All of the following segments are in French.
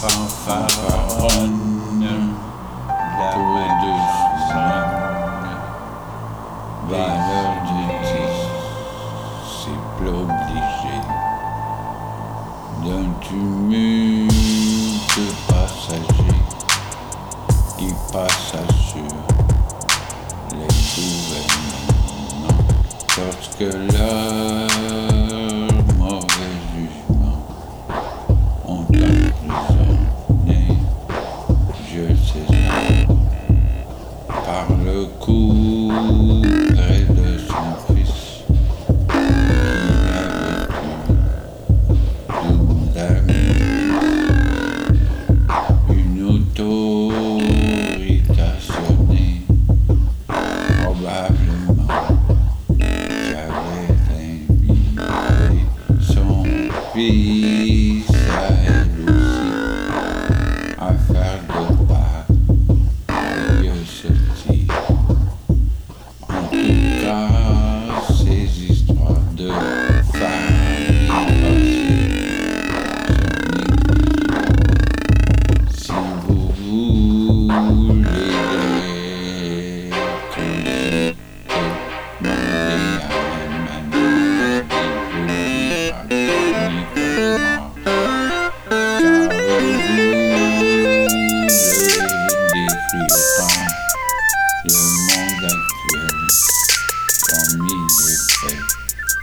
Fanfaronne. La chanson. Valeur c'est plus obligé d'un tumulte passager qui passe sur les gouvernements lorsque leur e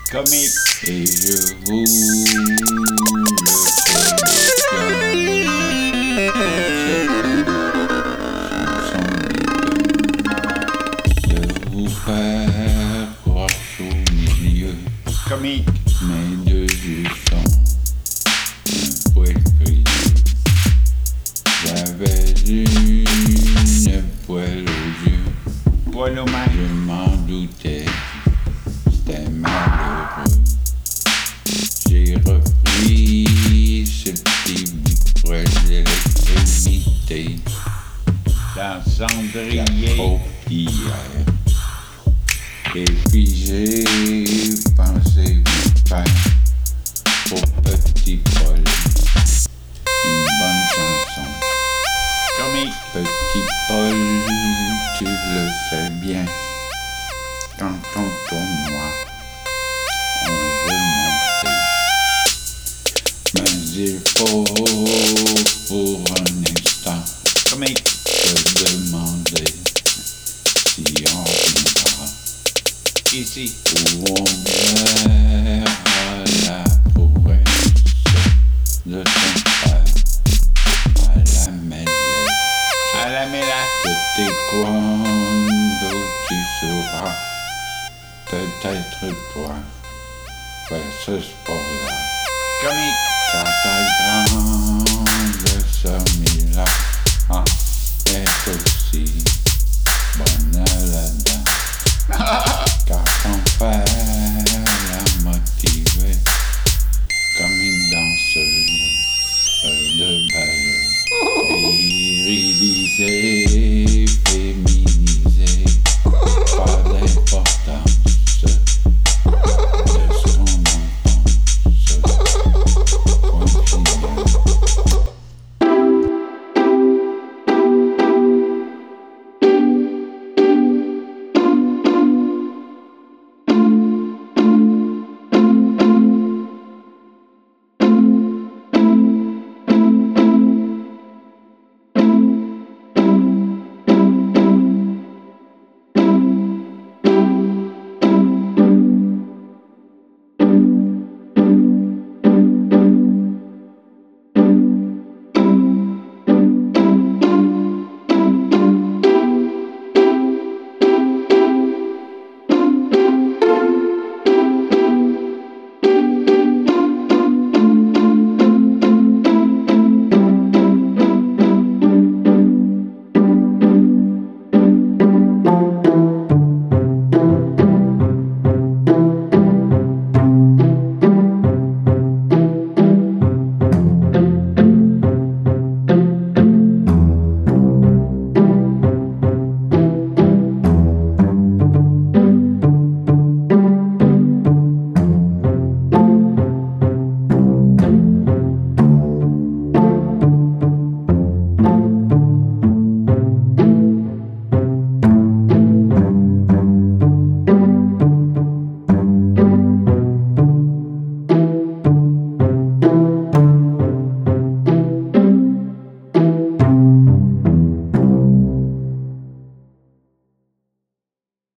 Comique. Et je vous le collectionne de vous faire croire au milieu Comique. mes deux yeux sont un poil brisé. J'avais une poêle aux yeux, Poil je m'en doutais, c'était malheureux. J'ai repris ce petit bout de poêle d'électricité, Dans cendrier. Et puis j'ai pensé faire pour Petit Paul une bonne chanson. Comique. Petit Paul, demander si on viendra Ici. où on verra la prouesse de ton frère à la mêlée. À la mélasse. C'était quando tu sauras peut-être toi faire ce sport-là. Comique. Car ta grande de balai. Il